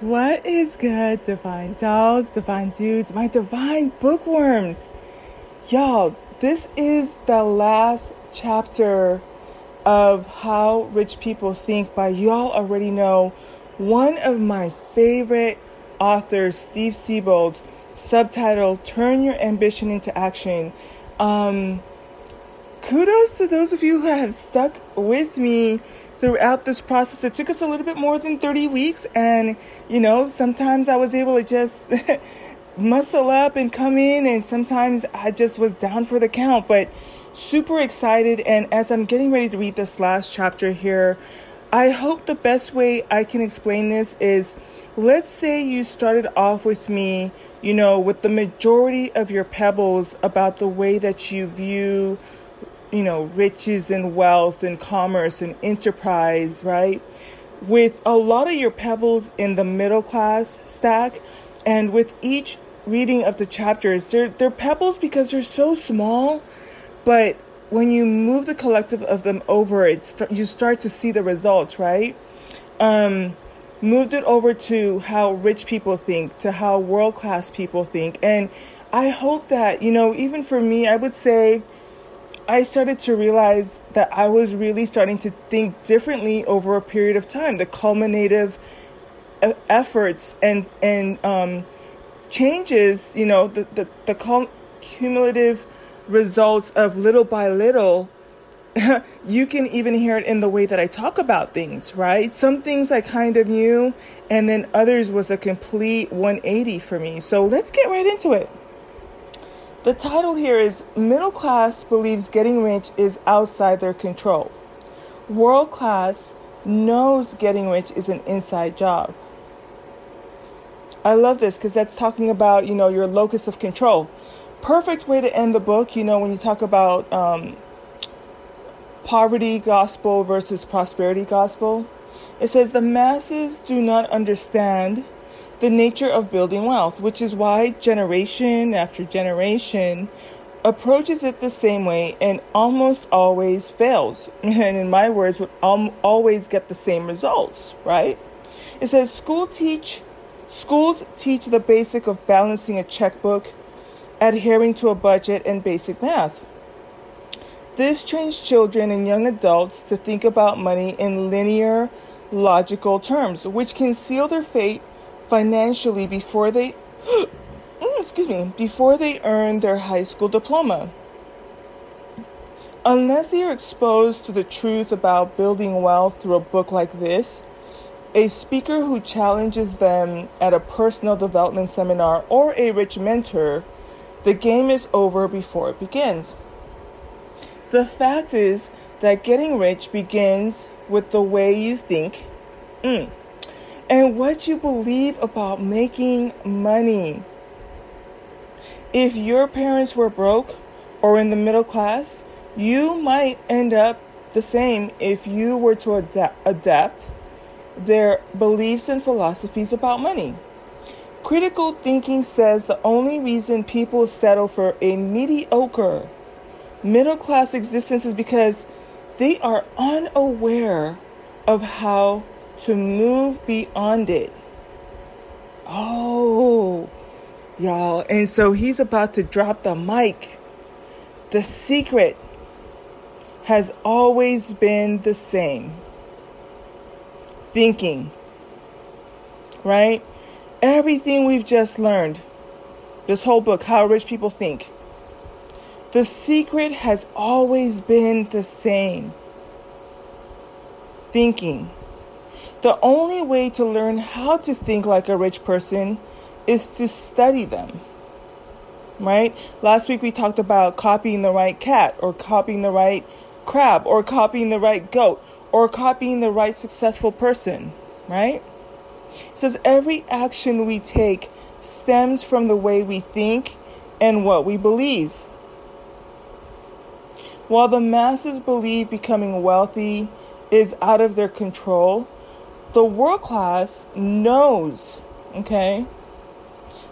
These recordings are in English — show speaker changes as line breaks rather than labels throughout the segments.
What is good, divine dolls, divine dudes, my divine bookworms? Y'all, this is the last chapter of How Rich People Think by y'all already know one of my favorite authors, Steve Siebold, subtitled Turn Your Ambition into Action. Um, kudos to those of you who have stuck with me throughout this process. It took us a little bit more than 30 weeks, and you know, sometimes I was able to just muscle up and come in, and sometimes I just was down for the count, but super excited. And as I'm getting ready to read this last chapter here, I hope the best way I can explain this is let's say you started off with me, you know, with the majority of your pebbles about the way that you view you know, riches and wealth and commerce and enterprise, right? With a lot of your pebbles in the middle class stack, and with each reading of the chapters, they're, they're pebbles because they're so small, but when you move the collective of them over, it you start to see the results, right? Um, moved it over to how rich people think, to how world class people think. And I hope that, you know, even for me, I would say, I started to realize that I was really starting to think differently over a period of time. The culminative efforts and and um, changes, you know, the the, the cumulative results of little by little. you can even hear it in the way that I talk about things, right? Some things I kind of knew, and then others was a complete 180 for me. So let's get right into it. The title here is Middle Class Believes Getting Rich is Outside Their Control. World Class knows getting rich is an inside job. I love this because that's talking about, you know, your locus of control. Perfect way to end the book, you know, when you talk about um, poverty gospel versus prosperity gospel. It says the masses do not understand the nature of building wealth, which is why generation after generation approaches it the same way and almost always fails. And in my words, would always get the same results, right? It says school teach schools teach the basic of balancing a checkbook, adhering to a budget and basic math. This trains children and young adults to think about money in linear, logical terms, which can seal their fate financially before they mm, excuse me before they earn their high school diploma. Unless they are exposed to the truth about building wealth through a book like this a speaker who challenges them at a personal development seminar or a rich mentor the game is over before it begins. The fact is that getting rich begins with the way you think mm, and what you believe about making money. If your parents were broke or in the middle class, you might end up the same if you were to adapt, adapt their beliefs and philosophies about money. Critical thinking says the only reason people settle for a mediocre middle class existence is because they are unaware of how to move beyond it. Oh, y'all. And so he's about to drop the mic. The secret has always been the same thinking, right? Everything we've just learned, this whole book, How Rich People Think, the secret has always been the same thinking. The only way to learn how to think like a rich person is to study them. Right? Last week we talked about copying the right cat or copying the right crab or copying the right goat or copying the right successful person, right? It says every action we take stems from the way we think and what we believe. While the masses believe becoming wealthy is out of their control, the world class knows, okay,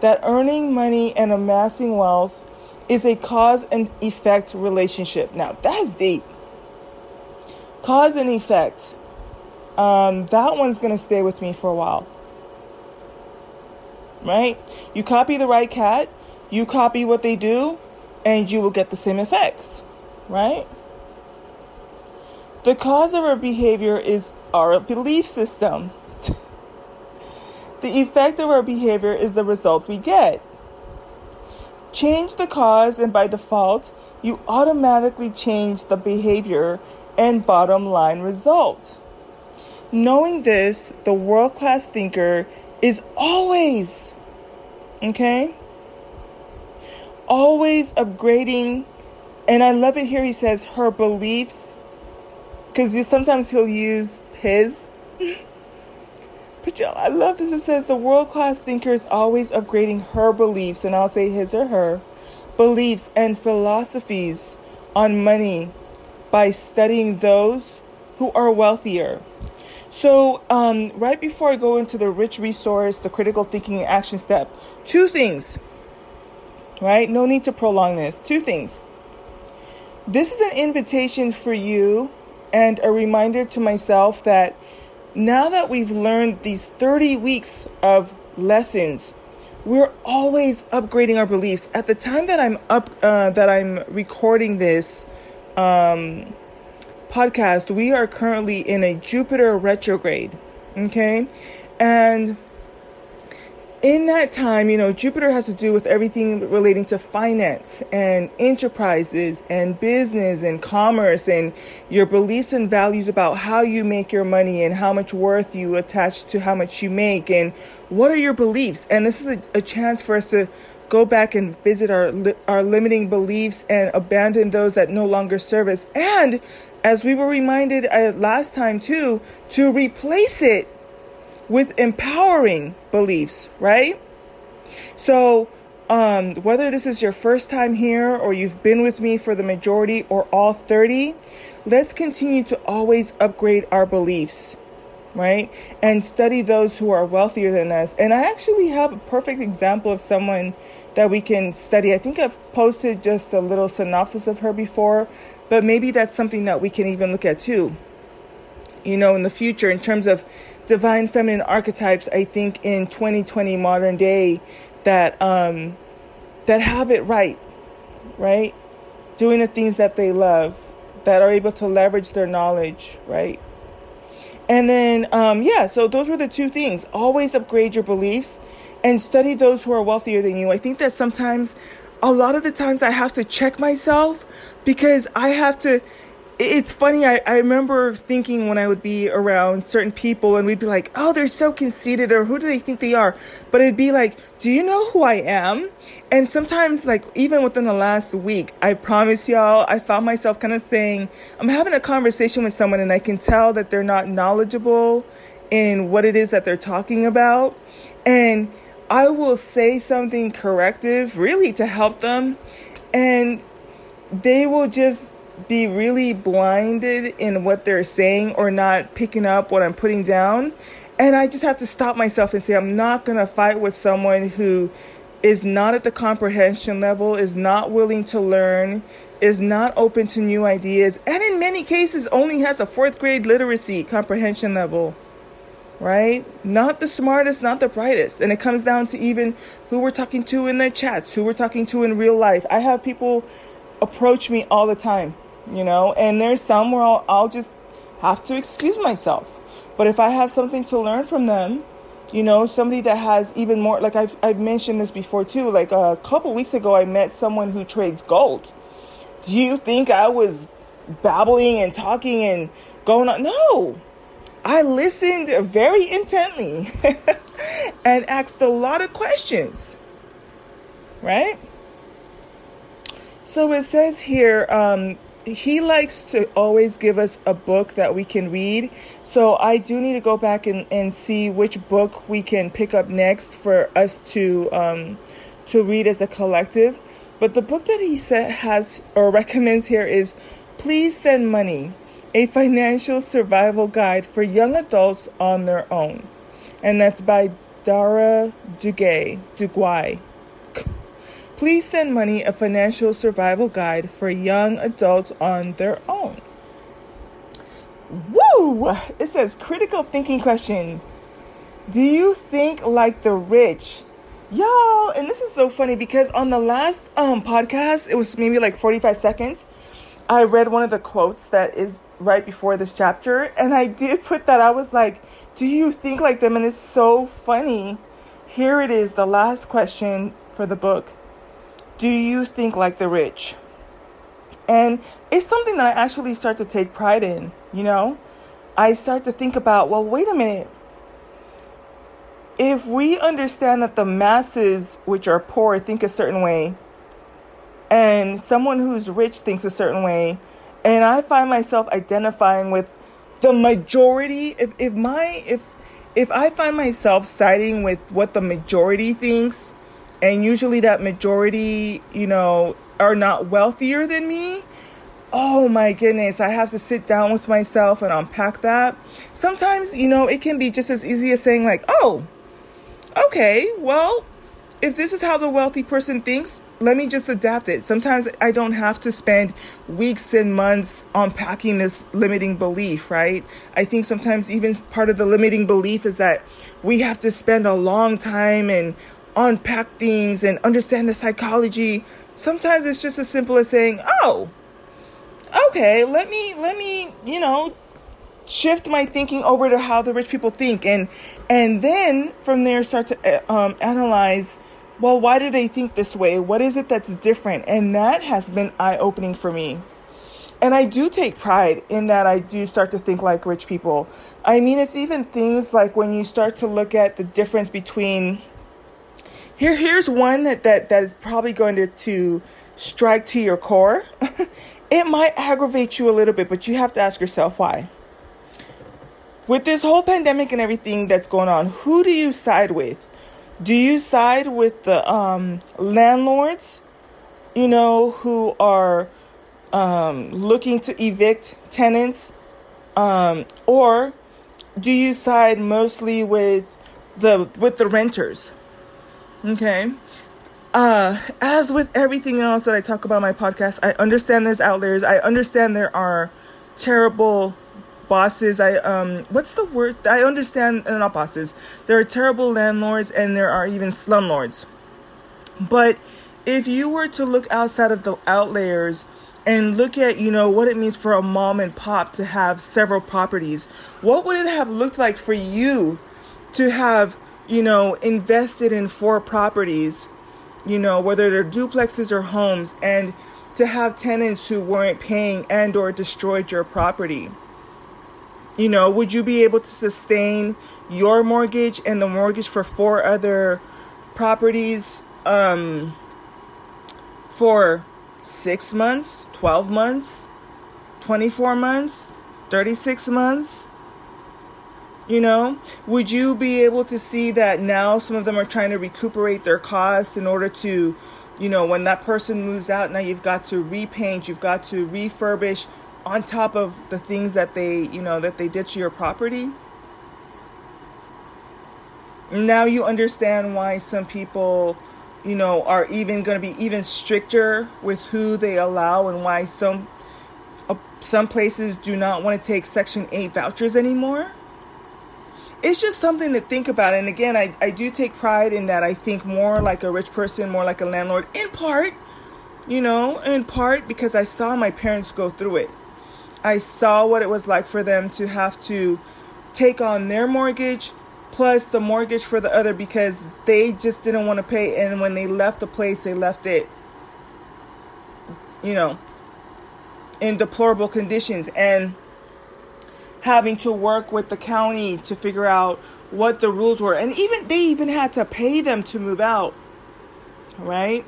that earning money and amassing wealth is a cause and effect relationship. Now, that's deep. Cause and effect. Um, that one's going to stay with me for a while. right? You copy the right cat, you copy what they do, and you will get the same effects, right? The cause of our behavior is our belief system. the effect of our behavior is the result we get. Change the cause, and by default, you automatically change the behavior and bottom line result. Knowing this, the world class thinker is always, okay, always upgrading. And I love it here. He says her beliefs, because sometimes he'll use his. But y'all, I love this. It says the world class thinker is always upgrading her beliefs, and I'll say his or her beliefs and philosophies on money by studying those who are wealthier. So, um, right before I go into the rich resource, the critical thinking action step, two things, right? No need to prolong this. Two things. This is an invitation for you and a reminder to myself that now that we've learned these 30 weeks of lessons, we're always upgrading our beliefs. At the time that I'm up, uh, that I'm recording this um, podcast, we are currently in a Jupiter retrograde. Okay, and in that time, you know, Jupiter has to do with everything relating to finance and enterprises and business and commerce and your beliefs and values about how you make your money and how much worth you attach to how much you make and what are your beliefs. And this is a, a chance for us to go back and visit our our limiting beliefs and abandon those that no longer serve us. And as we were reminded uh, last time too, to replace it with empowering beliefs, right? So, um, whether this is your first time here or you've been with me for the majority or all 30, let's continue to always upgrade our beliefs, right? And study those who are wealthier than us. And I actually have a perfect example of someone that we can study. I think I've posted just a little synopsis of her before, but maybe that's something that we can even look at too, you know, in the future in terms of divine feminine archetypes, I think in 2020 modern day that um, that have it right, right, doing the things that they love, that are able to leverage their knowledge, right. And then, um, yeah, so those were the two things. Always upgrade your beliefs and study those who are wealthier than you. I think that sometimes, a lot of the times, I have to check myself because I have to it's funny. I, I remember thinking when I would be around certain people and we'd be like, oh, they're so conceited or who do they think they are? But it'd be like, do you know who I am? And sometimes, like, even within the last week, I promise y'all, I found myself kind of saying, I'm having a conversation with someone and I can tell that they're not knowledgeable in what it is that they're talking about. And I will say something corrective, really, to help them. And they will just be really blinded in what they're saying or not picking up what I'm putting down. And I just have to stop myself and say, I'm not going to fight with someone who is not at the comprehension level, is not willing to learn, is not open to new ideas, and in many cases only has a fourth grade literacy comprehension level, right? Not the smartest, not the brightest. And it comes down to even who we're talking to in the chats, who we're talking to in real life. I have people approach me all the time you know, and there's some where I'll, I'll just have to excuse myself. But if I have something to learn from them, you know, somebody that has even more, like I've, I've mentioned this before too, like a couple weeks ago, I met someone who trades gold. Do you think I was babbling and talking and going on? No. I listened very intently and asked a lot of questions. Right? So it says here, um, he likes to always give us a book that we can read. So I do need to go back and, and see which book we can pick up next for us to um, to read as a collective. But the book that he said has or recommends here is Please Send Money, a financial survival guide for young adults on their own. And that's by Dara Duguay. Duguay. Please Send Money, a financial survival guide for young adults on their own. Woo! It says critical thinking question. Do you think like the rich Y'all, and this is so funny because on the last um, podcast, it was maybe like 45 seconds. I read one of the quotes that is right before this chapter, and I did put that. I was like, Do you think like them? And it's so funny. Here it is, the last question for the book. Do you think like the rich? And it's something that I actually start to take pride in, you know? I start to think about, well, wait a minute if we understand that the masses, which are poor, think a certain way, and someone who's rich thinks a certain way, and I find myself identifying with the majority, if, if my if if I find myself siding with what the majority thinks, and usually that majority, you know, are not wealthier than me, oh my goodness, I have to sit down with myself and unpack that. Sometimes, you know, it can be just as easy as saying, like, oh, okay, well, if this is how the wealthy person thinks, let me just adapt it. Sometimes I don't have to spend weeks and months unpacking this limiting belief, right? I think sometimes even part of the limiting belief is that we have to spend a long time and unpack things and understand the psychology. Sometimes it's just as simple as saying, "Oh, okay, let me let me, you know, shift my thinking over to how the rich people think. And and then from there start to uh, um, analyze well why do they think this way? What is it that's different? And that has been eye-opening for me. And i do take pride in that i do start to think like rich people. I mean it's even things like when you start to look at the difference between here here's one that that, that is probably going to, to strike to your core it might aggravate you a little bit but you have to ask yourself why with this whole pandemic and everything that's going on, who do you side with? Do you side with the um, landlords, you know, who are um, looking to evict tenants, um, or do you side mostly with the with the renters? Okay. Uh, as with everything else that I talk about my podcast, I understand there's outliers. I understand there are terrible bosses. I um, what's the word? I understand uh, not bosses. There are terrible landlords and there are even slumlords. But if you were to look outside of the outliers and look at you know what it means for a mom and pop to have several properties, what would it have looked like for you to have you know invested in four properties? You know whether they're duplexes or homes and to have tenants who weren't paying and or destroyed your property you know, would you be able to sustain your mortgage and the mortgage for four other properties um, for six months, 12 months, 24 months, 36 months? You know, would you be able to see that now some of them are trying to recuperate their costs in order to, you know, when that person moves out, now you've got to repaint, you've got to refurbish, on top of the things that they, you know, that they did to your property. Now you understand why some people, you know, are even going to be even stricter with who they allow and why some uh, some places do not want to take section 8 vouchers anymore. It's just something to think about. And again, I, I do take pride in that I think more like a rich person, more like a landlord, in part, you know, in part because I saw my parents go through it. I saw what it was like for them to have to take on their mortgage plus the mortgage for the other because they just didn't want to pay. And when they left the place, they left it, you know, in deplorable conditions and having to work with the county to figure out what the rules were. And even they even had to pay them to move out, right?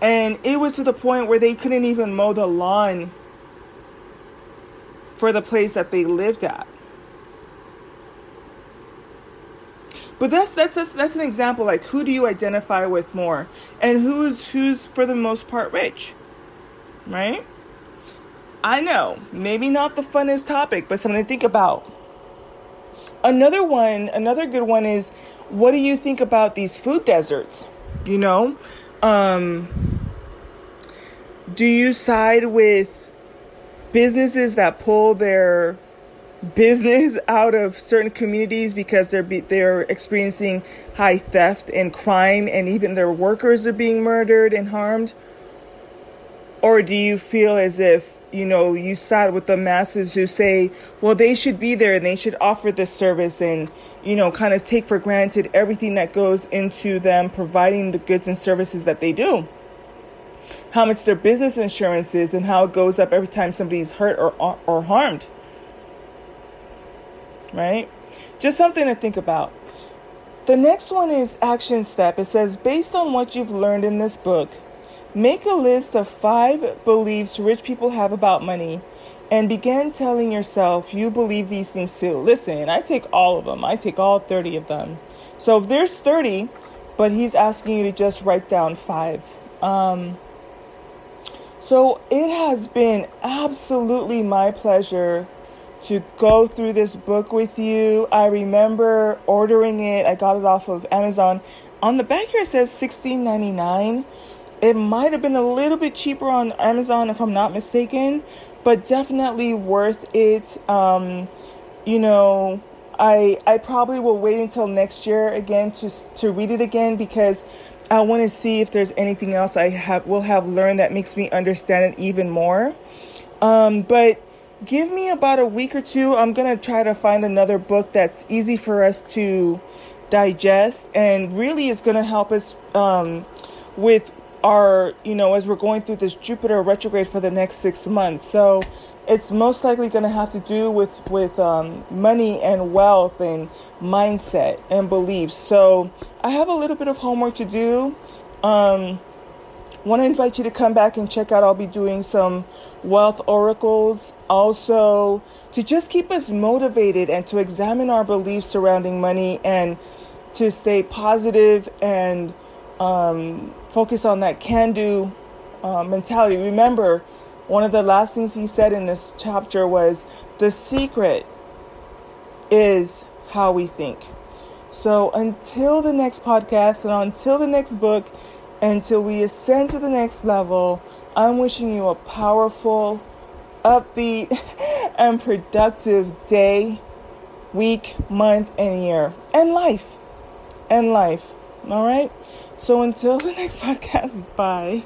And it was to the point where they couldn't even mow the lawn for the place that they lived at. But that's that's that's, that's an example like who do you identify with more and who's who's for the most part rich? Right? I know, maybe not the funnest topic, but something to think about. Another one, another good one is what do you think about these food deserts? You know, um, do you side with businesses that pull their business out of certain communities because they're be, they're experiencing high theft and crime and even their workers are being murdered and harmed or do you feel as if you know you side with the masses who say well they should be there and they should offer this service and you know kind of take for granted everything that goes into them providing the goods and services that they do how much their business insurance is and how it goes up every time somebody's hurt or, or harmed right? Just something to think about. The next one is action step. It says, based on what you've learned in this book, make a list of five beliefs rich people have about money and begin telling yourself you believe these things too. Listen, I take all of them, I take all 30 of them. So if there's 30, but he's asking you to just write down five. Um, so it has been absolutely my pleasure to go through this book with you. I remember ordering it. I got it off of Amazon. On the back here it says $16.99. It might have been a little bit cheaper on Amazon if I'm not mistaken, but definitely worth it. Um, you know, I I probably will wait until next year again to to read it again because I want to see if there's anything else I have will have learned that makes me understand it even more. Um, but give me about a week or two. I'm to try to find another book that's easy for us to digest and really is to help us um, with our, you know, as we're going through this Jupiter retrograde for the next six months. So it's most likely going to have to do with with um, money and wealth and mindset and beliefs. So I have a little bit of homework to do. Um, want to invite you to come back and check out. I'll be doing some wealth oracles also to just keep us motivated and to examine our beliefs surrounding money and to stay positive and um, focus on that can do uh, mentality. Remember, one of the last things he said in this chapter was the secret is how we think. So until the next podcast and until the next book, until we ascend to the next level, I'm wishing you a powerful, upbeat, and productive day, week, month, and year, and life. And life. All right? So until the next podcast, bye.